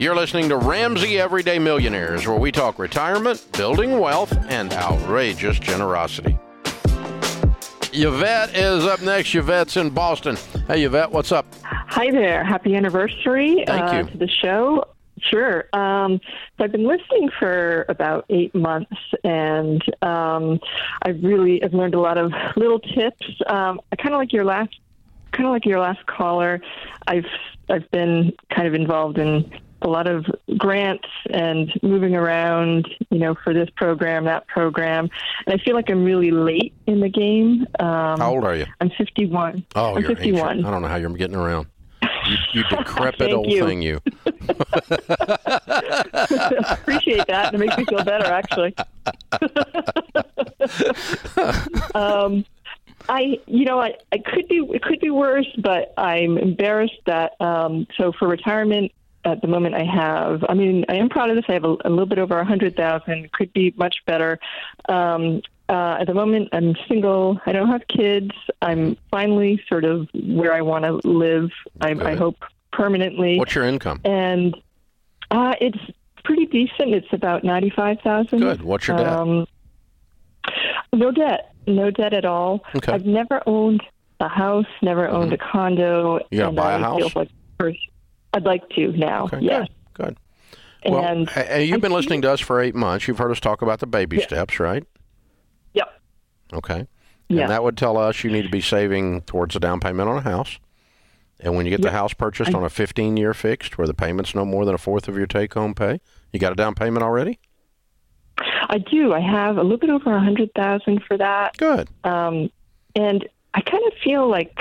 You're listening to Ramsey Everyday Millionaires, where we talk retirement, building wealth, and outrageous generosity. Yvette is up next. Yvette's in Boston. Hey, Yvette, what's up? Hi there. Happy anniversary Thank uh, you. to the show. Sure. Um, so I've been listening for about eight months, and um, I really have learned a lot of little tips. Um, I kind of like your last, kind of like your last caller. I've I've been kind of involved in a lot of grants and moving around, you know, for this program, that program, and I feel like I'm really late in the game. Um, How old are you? I'm 51. Oh, I'm you're 51. ancient. I don't know how you're getting around. You, you decrepit old you. thing, you. appreciate that. It makes me feel better, actually. um, I, you know, I, I could be, it could be worse, but I'm embarrassed that. Um, so for retirement, at the moment, I have. I mean, I am proud of this. I have a, a little bit over a hundred thousand. Could be much better. Um, uh, at the moment, I'm single. I don't have kids. I'm finally sort of where I want to live. I, I hope permanently What's your income? and uh, it's pretty decent. It's about ninety five thousand. Good. What's your debt? Um, no debt, no debt at all. Okay. I've never owned a house, never owned a condo. You gonna buy a I house? Feel like first, I'd like to now. Okay, yes. good. Good. Well, And you've I been listening to us for eight months. You've heard us talk about the baby steps, right? Yep. Okay. Yeah. And that would tell us you need to be saving towards a down payment on a house. And when you get the house purchased on a 15 year fixed where the payment's no more than a fourth of your take home pay, you got a down payment already? I do. I have a little bit over a hundred thousand for that. Good. Um, and I kind of feel like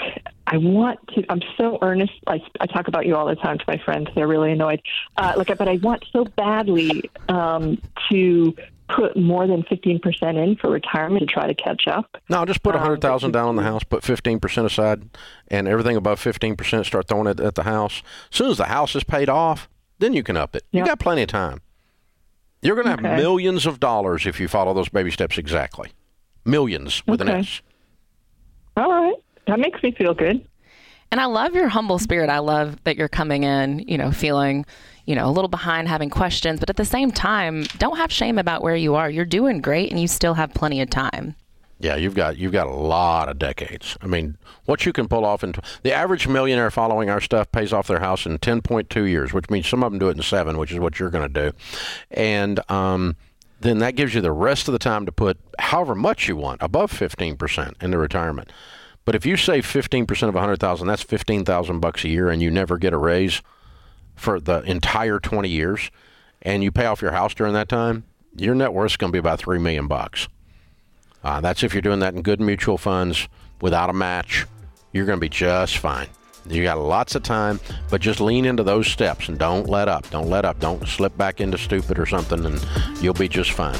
I want to. I'm so earnest. I, I talk about you all the time to my friends. They're really annoyed. Uh, like, but I want so badly um, to put more than 15% in for retirement to try to catch up. No, just put a Um, 100000 down on the house, put 15% aside, and everything above 15% start throwing it at the house. As soon as the house is paid off, then you can up it. You got plenty of time. You're going to have millions of dollars if you follow those baby steps exactly. Millions with an S. All right. That makes me feel good. And I love your humble spirit. I love that you're coming in, you know, feeling, you know, a little behind, having questions, but at the same time, don't have shame about where you are. You're doing great and you still have plenty of time. Yeah, you've got you've got a lot of decades. I mean, what you can pull off in the average millionaire following our stuff pays off their house in 10.2 years, which means some of them do it in 7, which is what you're going to do. And um, then that gives you the rest of the time to put however much you want, above 15% into retirement. But if you save 15% of 100,000, that's 15,000 bucks a year and you never get a raise for the entire 20 years and you pay off your house during that time, your net worth is going to be about 3 million bucks. Uh, that's if you're doing that in good mutual funds without a match. You're going to be just fine. You got lots of time, but just lean into those steps and don't let up. Don't let up. Don't slip back into stupid or something, and you'll be just fine.